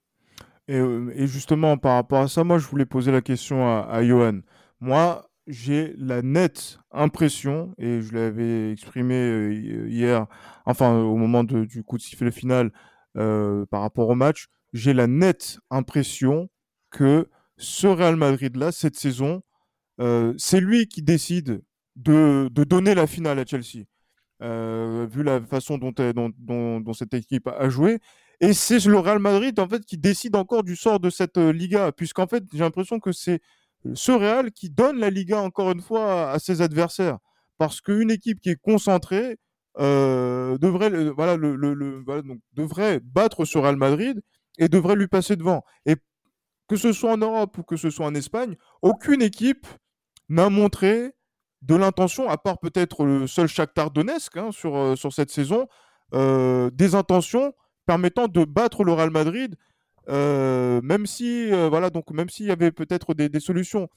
Et, euh, et, justement, par rapport à ça, moi, je voulais poser la question à, à Johan. Moi, j'ai la nette impression, et je l'avais exprimé hier, enfin, au moment du coup de sifflet final euh, par rapport au match, j'ai la nette impression que ce Real Madrid-là, cette saison, euh, c'est lui qui décide de, donner la finale à Chelsea, euh, vu la façon dont, dont, cette équipe a joué. Et c'est le Real Madrid, en fait, qui décide encore du sort de cette euh, Liga, puisqu'en fait, j'ai l'impression que c'est ce Real qui donne la Liga, encore une fois, à, ses adversaires. Parce qu'une équipe qui est concentrée euh, devrait, le, le, le voilà, donc, devrait battre ce Real Madrid et devrait lui passer devant. Et que ce soit en Europe ou que ce soit en Espagne, aucune équipe n'a montré de l'intention, à part peut-être le seul Shakhtar Donetsk hein, sur, euh, sur cette saison, euh, des intentions permettant de battre le Real Madrid, euh, même si euh, voilà donc même s'il y avait peut-être des, des, solutions.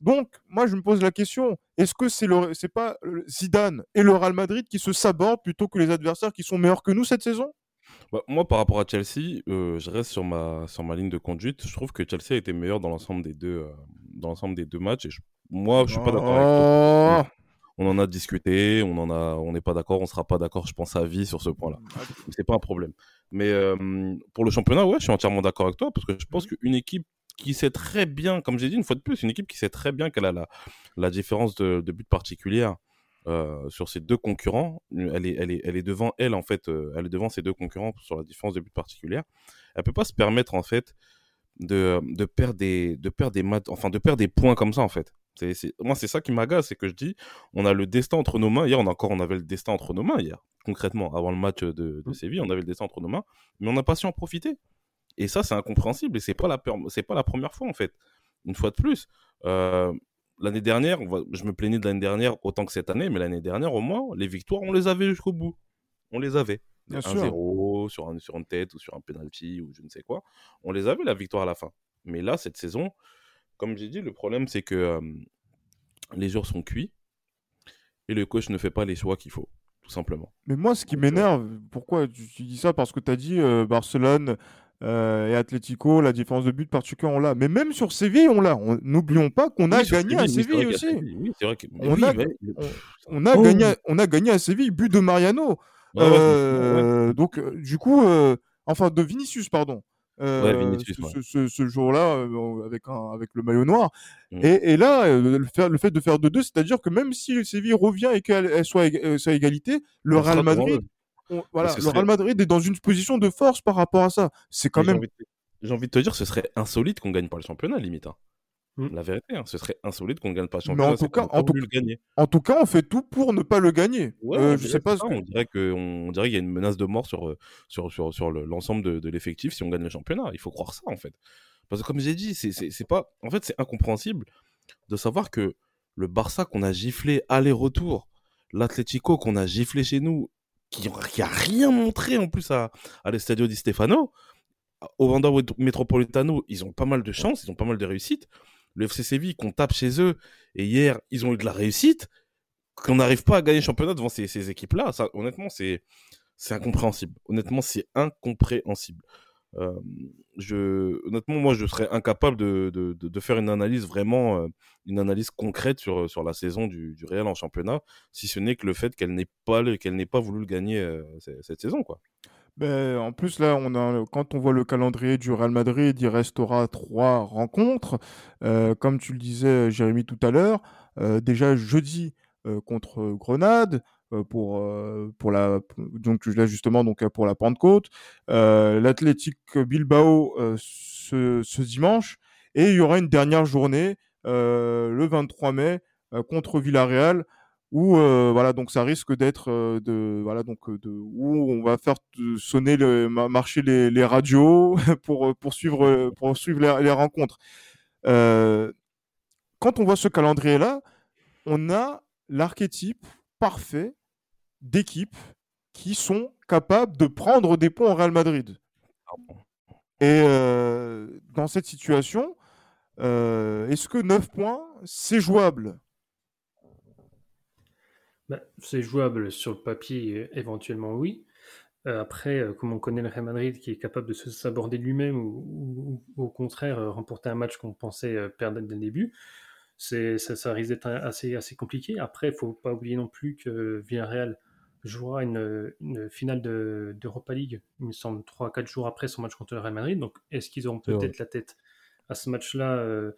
Donc moi je me pose la question est-ce que c'est le c'est pas Zidane et le Real Madrid qui se sabordent plutôt que les adversaires qui sont meilleurs que nous cette saison? Bah, moi, par rapport à Chelsea, euh, je reste sur ma, sur ma ligne de conduite. Je trouve que Chelsea a été meilleur dans l'ensemble des deux, dans l'ensemble des deux matchs. Et je, moi, je suis pas d'accord oh avec toi. On en a discuté, on en a, on n'est pas d'accord, on sera pas d'accord, je pense à vie sur ce point-là. C'est pas un problème. Mais euh, pour le championnat, ouais, je suis entièrement d'accord avec toi parce que je pense qu'une équipe qui sait très bien, comme j'ai dit une fois de plus, une équipe qui sait très bien qu'elle a la, la différence de, de but particulière euh, sur ses deux concurrents. Elle est, elle est, elle est devant elle en fait. Euh, elle est devant ses deux concurrents sur la différence de but particulière. Elle peut pas se permettre en fait de, de perdre des, de perdre des maths, enfin de perdre des points comme ça en fait. Moi, c'est ça qui m'agace, c'est que je dis, on a le destin entre nos mains. Hier, on a encore, on avait le destin entre nos mains hier. Concrètement, avant le match de, de Séville, on avait le destin entre nos mains, mais on n'a pas su en profiter. Et ça, c'est incompréhensible. Et c'est pas la, c'est pas la première fois en fait. Une fois de plus, euh, l'année dernière, va, je me plaignais de l'année dernière autant que cette année, mais l'année dernière, au moins, les victoires, on les avait jusqu'au bout. On les avait. 1-0 sur, un, sur une tête ou sur un penalty ou je ne sais quoi. On les avait, la victoire à la fin. Mais là, cette saison, comme j'ai dit, le problème, c'est que euh, les joueurs sont cuits et le coach ne fait pas les choix qu'il faut, tout simplement. Mais moi, ce qui m'énerve, pourquoi tu, dis ça? Parce que tu as dit euh, Barcelone euh, et Atlético, la différence de but particulière, on l'a. Mais même sur Séville, on l'a. N'oublions pas qu'on a oui, gagné à Séville aussi. Oui, c'est vrai que... on, a, gagné, on a gagné à Séville, but de Mariano. Ouais, euh, ouais. Donc, euh, du coup, euh, enfin, de Vinicius, pardon. Ouais, Vinicius, ce, jour-là, avec, un, avec le maillot noir. Mm. Et, et, là, le, fait, le fait de faire 2-2, c'est-à-dire que même si Séville revient et qu'elle elle soit, à égalité, le On Real Madrid, on- voilà, le Real Madrid est dans une position de force par rapport à ça. C'est quand Mais J'ai même envie, de... j'ai envie de te dire, ce serait insolite qu'on gagne pas le championnat, limite. hein. Mm. La vérité, hein, ce serait insolite qu'on ne gagne pas le Mais championnat. en tout qu'on cas- en tout-. En cas, on fait tout pour ne pas le gagner. Ouais, Euh, on je dirait sais pas ça, que. on dirait que on dirait qu'il y a une menace de mort sur sur sur, sur le- l'ensemble de, de l'effectif si on gagne le championnat. Il faut croire ça en fait. Parce que comme j'ai dit, c'est pas en fait c'est incompréhensible de savoir que le Barça qu'on a giflé aller-retour, l'Atlético qu'on a giflé chez nous, qui, qui a rien montré en plus à à l'Estadio di Stefano, au Wanda Metropolitano, ils ont pas mal de chance, ils ont pas mal de réussite. Le FC Séville qu'on tape chez eux et hier ils ont eu de la réussite qu'on n'arrive pas à gagner le championnat devant ces, ces équipes-là, ça, honnêtement, c'est, c'est incompréhensible. Honnêtement, c'est incompréhensible. Euh, je, honnêtement, moi, je serais incapable de, de, de, faire une analyse vraiment, euh, une analyse concrète sur, sur la saison du, du Real en championnat, si ce n'est que le fait qu'elle n'ait pas, qu'elle pas voulu le gagner euh, cette saison, quoi. Ben, en plus, là, quand on voit le calendrier du Real Madrid, il restera trois rencontres. comme tu le disais, Jérémy, tout à l'heure, déjà jeudi contre Grenade, euh, pour euh, la donc justement donc pour la Pentecôte, euh, l'Athletic Bilbao ce, dimanche et il y aura une dernière journée le 23 mai contre Villarreal où voilà donc ça risque d'être de voilà donc de où on va faire sonner le marcher les, radios pour pour suivre pour suivre les, rencontres. Euh, quand on voit ce calendrier là, on a l'archétype parfait d'équipes qui sont capables de prendre des points au Real Madrid. Et euh, dans cette situation, euh, est-ce que 9 points, c'est jouable? Bah, C'est jouable sur le papier, éventuellement oui. Euh, après, comme on connaît le Real Madrid qui est capable de se s'aborder lui-même ou, au contraire remporter un match qu'on pensait perdre dès le début, ça, ça risque d'être assez, assez compliqué. Après, il ne faut pas oublier non plus que Villarreal jouera une, une finale d'Europa League, il me semble, 3-4 jours après son match contre le Real Madrid. Donc, est-ce qu'ils auront peut-être la tête à ce match-là euh,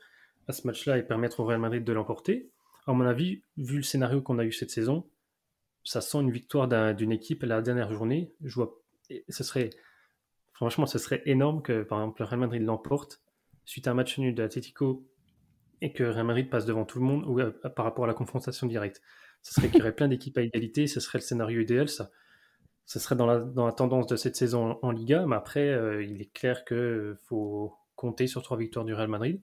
à ce match-là et permettre au Real Madrid de l'emporter? À mon avis, vu le scénario qu'on a eu cette saison, ça sent une victoire d'une équipe la dernière journée. Je vois, ce serait, franchement, ce serait énorme que, par exemple, le Real Madrid l'emporte suite à un match nul de l'Atletico et que Real Madrid passe devant tout le monde ou euh, par rapport à la confrontation directe ce serait qu'il y aurait plein d'équipes à égalité, ce serait le scénario idéal, ça. Ce serait dans la, dans la tendance de cette saison en, Liga, mais après, euh, il est clair qu'il faut compter sur trois victoires du Real Madrid.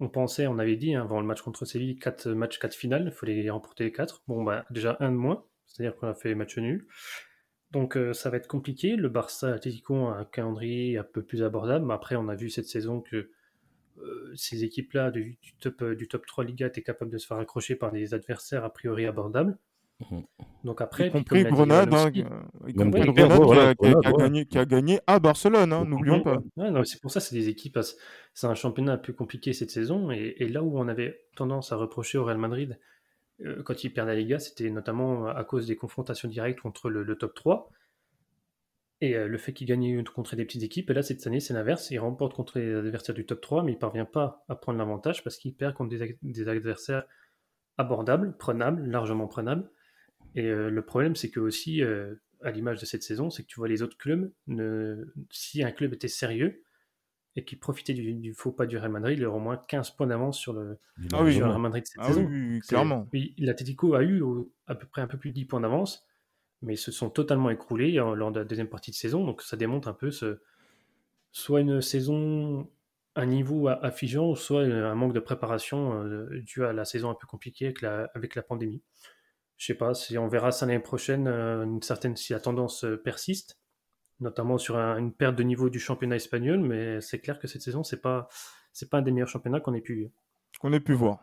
On pensait, on avait dit hein, avant le match contre Séville, quatre matchs, quatre finales, il fallait remporter les quatre. Bon, bah, déjà un de moins, c'est-à-dire qu'on a fait match nul. Donc euh, ça va être compliqué. Le Barça Atletico a un calendrier un peu plus abordable, mais après, on a vu cette saison que euh, ces équipes-là du, top, euh, du top 3 Liga étaient capables de se faire accrocher par des adversaires a priori abordables. Mhm. Donc après, y compris Grenade, qui, a gagné, à Barcelone, hein, n'oublions pas. c'est pour ça, c'est des équipes, c'est un championnat un peu compliqué cette saison, et, là où on avait tendance à reprocher au Real Madrid euh, quand il perd la Liga, c'était notamment à cause des confrontations directes contre le top 3. Et euh, le fait qu'il gagne contre des petites équipes, et là cette année c'est l'inverse, il remporte contre les adversaires du top 3, mais il parvient pas à prendre l'avantage parce qu'il perd contre des, adversaires abordables, prenables, largement prenables. Et euh, le problème c'est que aussi, euh, à l'image de cette saison, c'est que tu vois les autres clubs, ne... si un club était sérieux et qui profitait du, faux pas du Real Madrid, il aurait au moins 15 points d'avance sur le, ah Real Madrid cette ah saison. Oui, clairement. L'Atletico a eu à peu près un peu plus de 10 points d'avance mais se sont totalement écroulés lors de la deuxième partie de saison. Donc ça démontre un peu ce, soit une saison, un niveau affligeant, soit un manque de préparation euh, dû à la saison un peu compliquée avec la, avec la pandémie. Je sais pas, si on verra ça l'année prochaine, euh, une certaine, si la tendance euh, persiste, notamment sur une perte de niveau du championnat espagnol, mais c'est clair que cette saison, c'est pas, c'est pas un des meilleurs championnats qu'on ait pu Qu'on ait pu voir.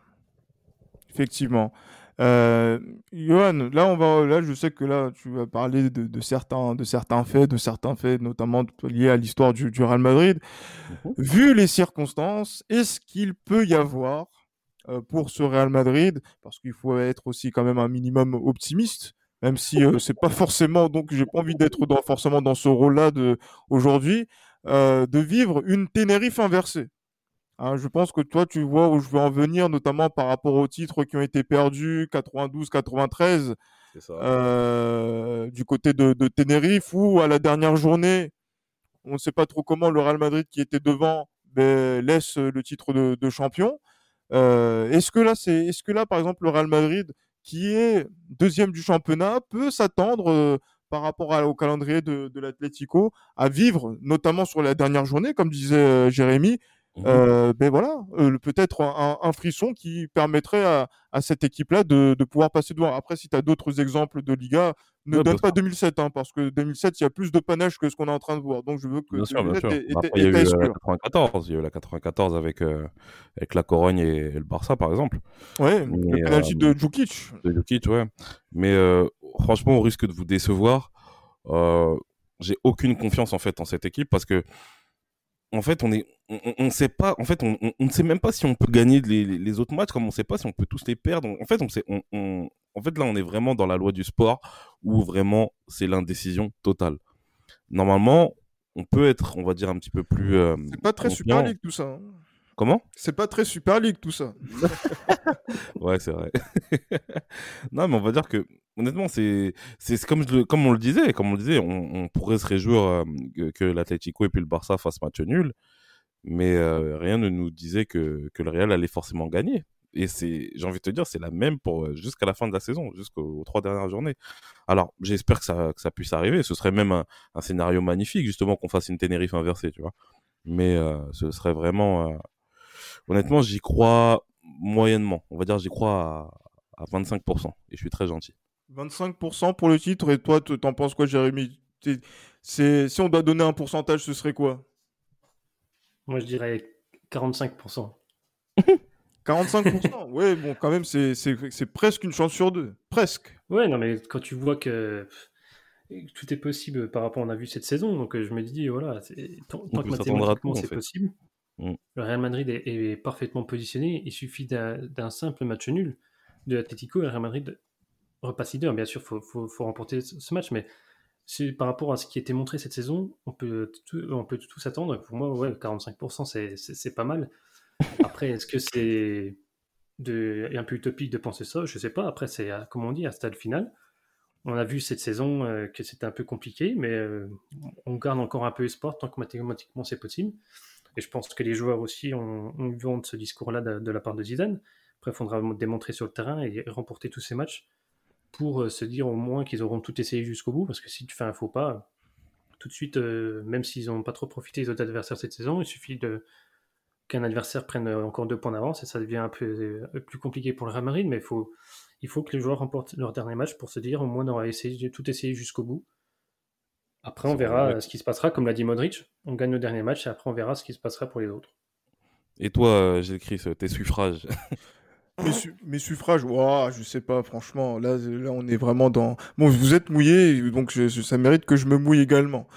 Effectivement. Euh, Johan, là, on va, là, je sais que là, tu vas parler de, certains, de certains faits, de certains faits, notamment liés à l'histoire du, Real Madrid. Mhm. Vu les circonstances, est-ce qu'il peut y avoir euh, pour ce Real Madrid, parce qu'il faut être aussi quand même un minimum optimiste, même si euh, c'est pas forcément, donc j'ai pas envie d'être dans, forcément dans ce rôle-là de aujourd'hui, euh, de vivre une Ténérife inversée. Hein, je pense que toi, tu vois où je veux en venir, notamment par rapport aux titres qui ont été perdus, 92-93, euh, du côté de, de, Tenerife, où à la dernière journée, on ne sait pas trop comment le Real Madrid qui était devant ben, laisse le titre de, champion. Euh, est-ce que là, c'est, est-ce que là, par exemple, le Real Madrid, qui est deuxième du championnat, peut s'attendre euh, par rapport au calendrier de, de l'Atlético à vivre, notamment sur la dernière journée, comme disait Jérémy, Mmh euh, ben voilà, euh, peut-être un, frisson qui permettrait à, cette équipe-là de, pouvoir passer devant. Après, si tu as d'autres exemples de Liga, ne donne pas 2007, hein, parce que 2007, il y a plus de panache que ce qu'on est en train de voir. Donc, je veux que bien sûr, bien sûr. il y a eu la 94, il y a eu la 94 avec, euh, avec la Corogne et, le Barça, par exemple. Ouais, le penalty de Djukic. De Djukic, ouais. Mais franchement, on risque de vous décevoir. j'ai aucune confiance en fait en cette équipe parce que en fait, on est, on, sait pas, en fait, on, ne sait même pas si on peut gagner les, autres matchs, comme on sait pas si on peut tous les perdre. En fait, on sait, on, en fait, là, on est vraiment dans la loi du sport où vraiment c'est l'indécision totale. Normalement, on peut être, on va dire, un petit peu plus. Euh, c'est pas très Super League tout ça. Hein. Comment? C'est pas très Super League tout ça. ouais, c'est vrai. non, mais on va dire que honnêtement, c'est c'est comme comme on le disait, comme on le disait, on, pourrait se réjouir euh, que, l'Atlético et puis le Barça fassent match nul, mais euh, rien ne nous disait que que le Real allait forcément gagner. Et c'est, j'ai envie de te dire, c'est la même pour euh, jusqu'à la fin de la saison, jusqu'aux trois dernières journées. Alors, j'espère que ça, que ça puisse arriver. Ce serait même un, un scénario magnifique, justement, qu'on fasse une Tenerife inversée, tu vois. Mais ce serait vraiment, honnêtement, j'y crois moyennement. On va dire, j'y crois à, à 25%. Et je suis très gentil. 25% pour le titre. Et toi, t'en penses quoi, Jérémy? C'est, Si on doit donner un pourcentage, ce serait quoi? Moi, je dirais 45%. 45% Ouais, bon, quand même, c'est, presque une chance sur deux. Presque. Ouais, non, mais quand tu vois que tout est possible par rapport à on a vu cette saison, donc je me dis, voilà, tant, que mathématiquement c'est possible, mm. le Real Madrid est, parfaitement positionné. Il suffit d'un, simple match nul de l'Atlético et le Real Madrid repasse leader, bien sûr, il faut, remporter ce match, mais par rapport à ce qui a été montré cette saison, on peut tout, s'attendre. Pour moi, ouais, 45%, c'est pas mal. Après, est-ce que c'est un peu utopique de penser ça? Je sais pas. Après, c'est, comme on dit, à stade final. On a vu cette saison euh, que c'était un peu compliqué, mais euh, on garde encore un peu espoir tant que mathématiquement c'est possible. Et je pense que les joueurs aussi ont, eu de ce discours-là de, la part de Zidane. Après, il faudra démontrer sur le terrain et remporter tous ces matchs pour euh, se dire au moins qu'ils auront tout essayé jusqu'au bout, parce que si tu fais un faux pas, tout de suite, euh, même s'ils n'ont pas trop profité des autres adversaires cette saison, il suffit qu'un adversaire prenne encore deux points d'avance et ça devient un peu euh, plus compliqué pour le Real Madrid, mais il faut, il faut que les joueurs remportent leur dernier match pour se dire au moins on aura essayé, tout essayé jusqu'au bout. Après, on verra ce qui se passera, comme l'a dit Modric. On gagne le dernier match et après, on verra ce qui se passera pour les autres. Et toi, Gilles Chris, tes suffrages mes, suffrages, wow, je sais pas, franchement, là, là, on est vraiment dans. Bon, vous êtes mouillé, donc ça mérite que je me mouille également.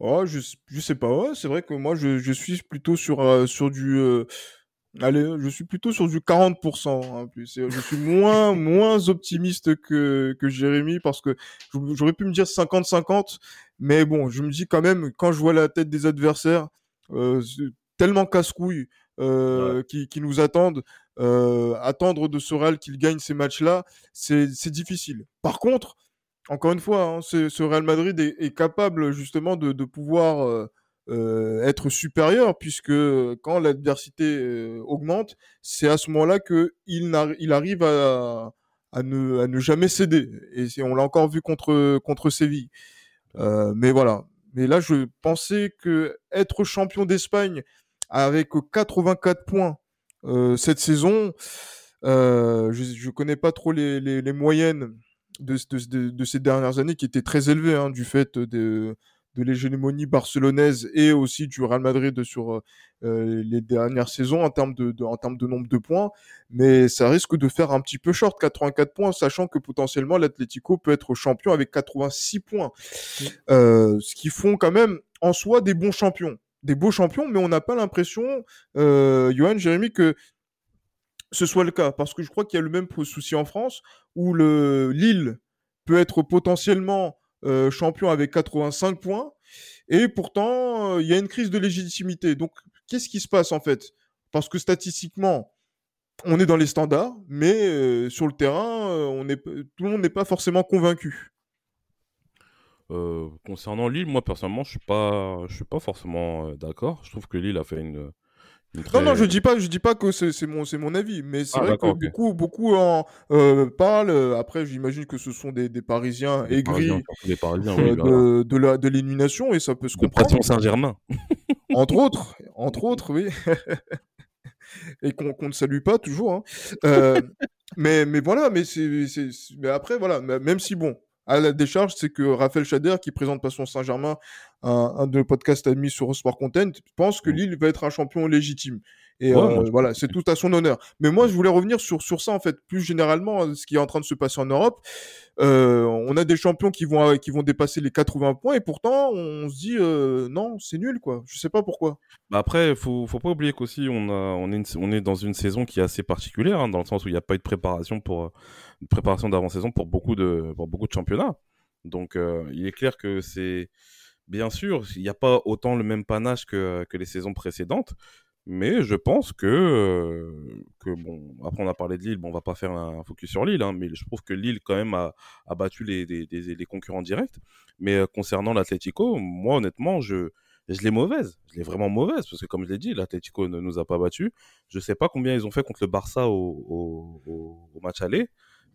Oh, je, je sais pas, c'est vrai que moi, je, je suis plutôt sur, euh, sur du. Euh, allez, je suis plutôt sur du 40%. Hein, plus. Je suis moins, moins optimiste que, que Jérémy parce que j'aurais pu me dire 50-50, mais bon, je me dis quand même, quand je vois la tête des adversaires, euh, tellement casse-couille euh, qui, qui, nous attendent, euh, attendre de ce Real qu'il gagne ces matchs-là, c'est difficile. Par contre, encore une fois, hein, ce Real Madrid est, est, capable justement de, de pouvoir euh, être supérieur, puisque quand l'adversité euh, augmente, c'est à ce moment-là qu'il il arrive à, à, ne, à ne jamais céder. Et on l'a encore vu contre, contre Séville. Euh, mais voilà. Mais là, je pensais que être champion d'Espagne avec 84 points euh, cette saison. Euh, je ne connais pas trop les, les, les moyennes de, de, de, ces dernières années qui étaient très élevées hein, du fait de, de l'hégémonie barcelonaise et aussi du Real Madrid sur euh, les dernières saisons en termes de, en termes de nombre de points. Mais ça risque de faire un petit peu short, 84 points, sachant que potentiellement l'Atlético peut être champion avec 86 points. Euh, ce qui font quand même en soi des bons champions des beaux champions, mais on n'a pas l'impression, euh, Johan, Jérémy, que ce soit le cas. Parce que je crois qu'il y a le même souci en France, où le Lille peut être potentiellement euh, champion avec 85 points, et pourtant, euh, il y a une crise de légitimité. Donc, qu'est-ce qui se passe en fait? Parce que statistiquement, on est dans les standards, mais euh, sur le terrain, on est, tout le monde n'est pas forcément convaincu. Concernant Lille, moi personnellement, je suis pas, suis pas forcément d'accord. Je trouve que Lille a fait une. Non, non, je dis pas, je dis pas que c'est mon, c'est mon avis, mais c'est ah, vrai que beaucoup, beaucoup en euh, parlent. Après, j'imagine que ce sont des, des Parisiens aigris des Parisiens, de, de, la, de l'élimination et ça peut se comprendre. Saint-Germain. entre autres, entre autres, oui. et qu'on ne salue pas toujours. Hein. mais, mais voilà, mais c'est, mais après voilà, même si bon, à la décharge, c'est que Raphaël Chader, qui présente Passion Saint-Germain, un, de nos podcasts amis sur Sport Content, pense que mm. Lille va être un champion légitime. Et euh, voilà, c'est tout à son honneur. Mais moi, je voulais revenir sur, sur ça, en fait, plus généralement, ce qui est en train de se passer en Europe. Euh, on a des champions qui vont, qui vont dépasser les 80 points, et pourtant, on se dit, euh, non, c'est nul, quoi. Je sais pas pourquoi. Bah après, faut, faut pas oublier qu'aussi, on, a, on, est on est dans une saison qui est assez particulière, hein, dans le sens où il n'y a pas eu de préparation pour une préparation d'avant-saison pour beaucoup de, pour beaucoup de championnats. Donc, il est clair que c'est, bien sûr, il n'y a pas autant le même panache que, que les saisons précédentes, mais je pense que, euh, que bon, après on a parlé de Lille, bon, on va pas faire un focus sur Lille, hein, mais je trouve que Lille quand même a, battu les, concurrents directs. Mais euh, concernant l'Atlético, moi honnêtement, je, je l'ai mauvaise. Je l'ai vraiment mauvaise, parce que comme je l'ai dit, l'Atlético ne nous a pas battus. Je sais pas combien ils ont fait contre le Barça au, au, au match aller,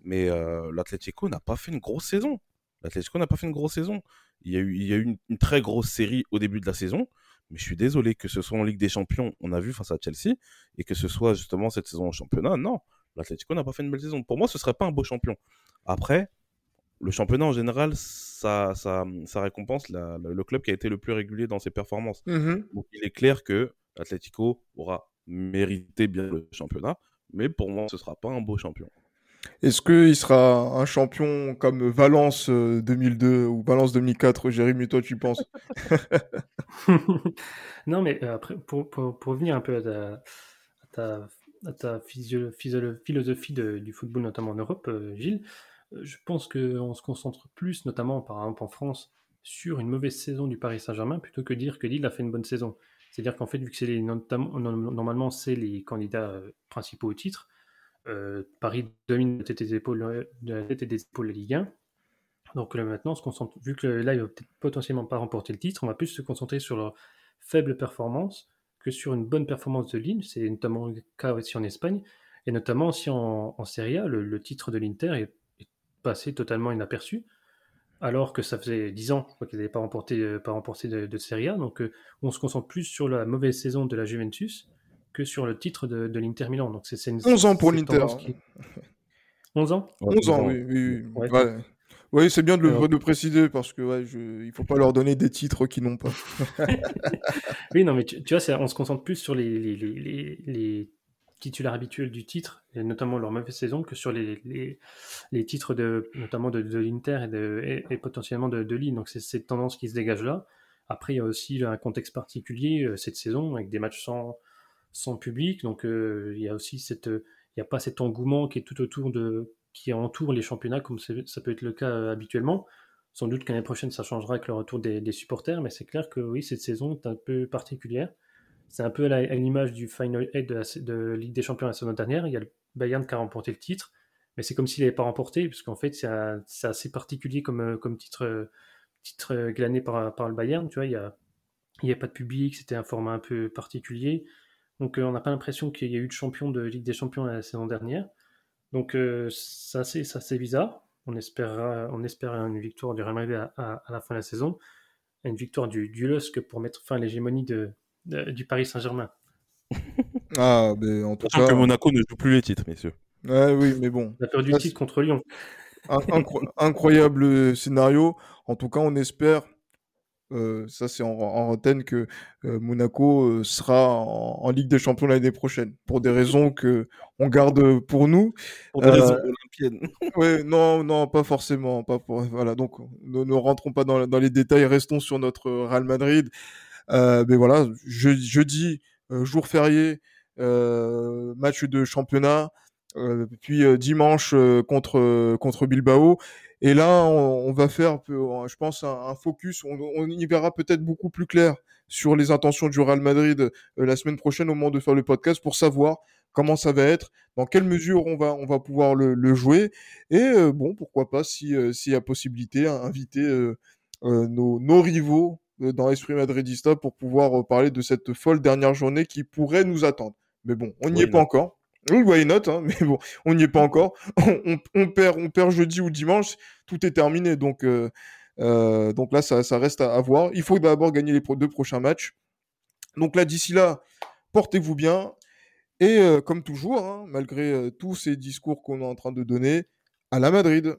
mais euh, l'Atlético n'a pas fait une grosse saison. L'Atlético n'a pas fait une grosse saison. Il y a eu une très grosse série au début de la saison. Mais je suis désolé que ce soit en Ligue des Champions, on a vu face à Chelsea, et que ce soit justement cette saison en championnat. Non, l'Atlético n'a pas fait une belle saison. Pour moi, ce serait pas un beau champion. Après, le championnat en général, ça, ça, ça récompense le club qui a été le plus régulier dans ses performances. Mm-hmm. Donc il est clair que l'Atlético aura mérité bien le championnat, mais pour moi, ce sera pas un beau champion. Est-ce qu'il sera un champion comme Valence 2002 euh, ou Valence 2004 Jérémy, toi, tu penses? Non, mais euh, après, pour, pour, revenir un peu à ta, à ta, philosophie du football, notamment en Europe, euh, Gilles, je pense qu'on se concentre plus, notamment par exemple en France, sur une mauvaise saison du Paris Saint-Germain plutôt que dire que Lille a fait une bonne saison. C'est-à-dire qu'en fait, vu que c'est normalement c'est les candidats principaux au titre, Paris domine la tête des épaules, la tête et des épaules la Ligue 1. Donc là maintenant, se concentre, vu que là, il va potentiellement pas remporter le titre, on va plus se concentrer sur leur faible performance que sur une bonne performance de Lille. C'est notamment le cas aussi en Espagne, et notamment aussi en, Serie A. Le, titre de l'Inter est, passé totalement inaperçu, alors que ça faisait 10 ans qu'ils n'avaient pas remporté, euh, pas remporté de, Serie A. Donc euh, on se concentre plus sur la mauvaise saison de la Juventus que sur le titre de, de l'Inter Milan. Donc c'est 11 ans pour l'Inter. 11 ans? 11 ans, oui. oui, oui. c'est bien de le, de préciser parce que ouais, je, il faut pas leur donner des titres qu'ils n'ont pas. oui, non, mais tu, vois, on se concentre plus sur les, les, les, les, titulaires habituels du titre, et notamment leur mauvaise saison, que sur les, les, titres de, notamment de, de l'Inter et, de, et, potentiellement de, de Lille. Donc c'est cette tendance qui se dégage là. Après, il y a aussi un contexte particulier euh, cette saison avec des matchs sans, sans public. Donc euh, il y a aussi cette, il n'y a pas cet engouement qui est tout autour de, qui entoure les championnats comme ça peut être le cas euh, habituellement. Sans doute qu'année prochaine ça changera avec le retour des, supporters, mais c'est clair que oui, cette saison est un peu particulière. C'est un peu à l'image du Final 8 de, la, Ligue des Champions la saison dernière. Il y a le Bayern qui a remporté le titre, mais c'est comme s'il n'avait pas remporté, puisqu'en fait c'est assez particulier comme, euh, titre, titre glané par, le Bayern. Tu vois, il n'y a, a pas de public, c'était un format un peu particulier. Donc euh, on n'a pas l'impression qu'il y a eu de champion de Ligue des Champions la saison dernière. Donc euh, ça c'est bizarre. On espère on espère une victoire du Real Madrid à, la fin de la saison, une victoire du, du LOSC pour mettre fin à l'hégémonie de, du Paris Saint-Germain. ah, mais en tout cas. que Monaco ne joue plus les titres, messieurs. Ouais, oui, mais bon. On a perdu le titre contre Lyon. incroyable scénario. En tout cas, on espère euh, ça, c'est en, en que euh, Monaco euh, sera en, Ligue des Champions l'année prochaine, pour des raisons que on garde pour nous. Pour des raisons olympiennes. ouais, non, non, pas forcément. Pas pour, voilà, donc ne, ne rentrons pas dans, dans, les détails, restons sur notre Real Madrid. mais voilà, je, jeudi, jour férié, match de championnat. Puis dimanche contre contre Bilbao et là, on, va faire, je pense, un, focus. On, y verra peut-être beaucoup plus clair sur les intentions du Real Madrid euh, la semaine prochaine au moment de faire le podcast pour savoir comment ça va être, dans quelle mesure on va, on va pouvoir le, jouer. Et euh, bon, pourquoi pas, si euh, s'il y a possibilité, inviter nos, nos, rivaux dans l'esprit madridista pour pouvoir parler de cette folle dernière journée qui pourrait nous attendre. Mais bon, on n'y est pas encore. Oui, why not, hein, mais bon, on n'y est pas encore. On, perd, on perd jeudi ou dimanche, tout est terminé. Donc, euh, euh, là, ça, reste à, voir. Il faut d'abord gagner les deux prochains matchs. Donc là, d'ici là, portez-vous bien. Et euh, comme toujours, hein, malgré tous ces discours qu'on est en train de donner. À la Madrid.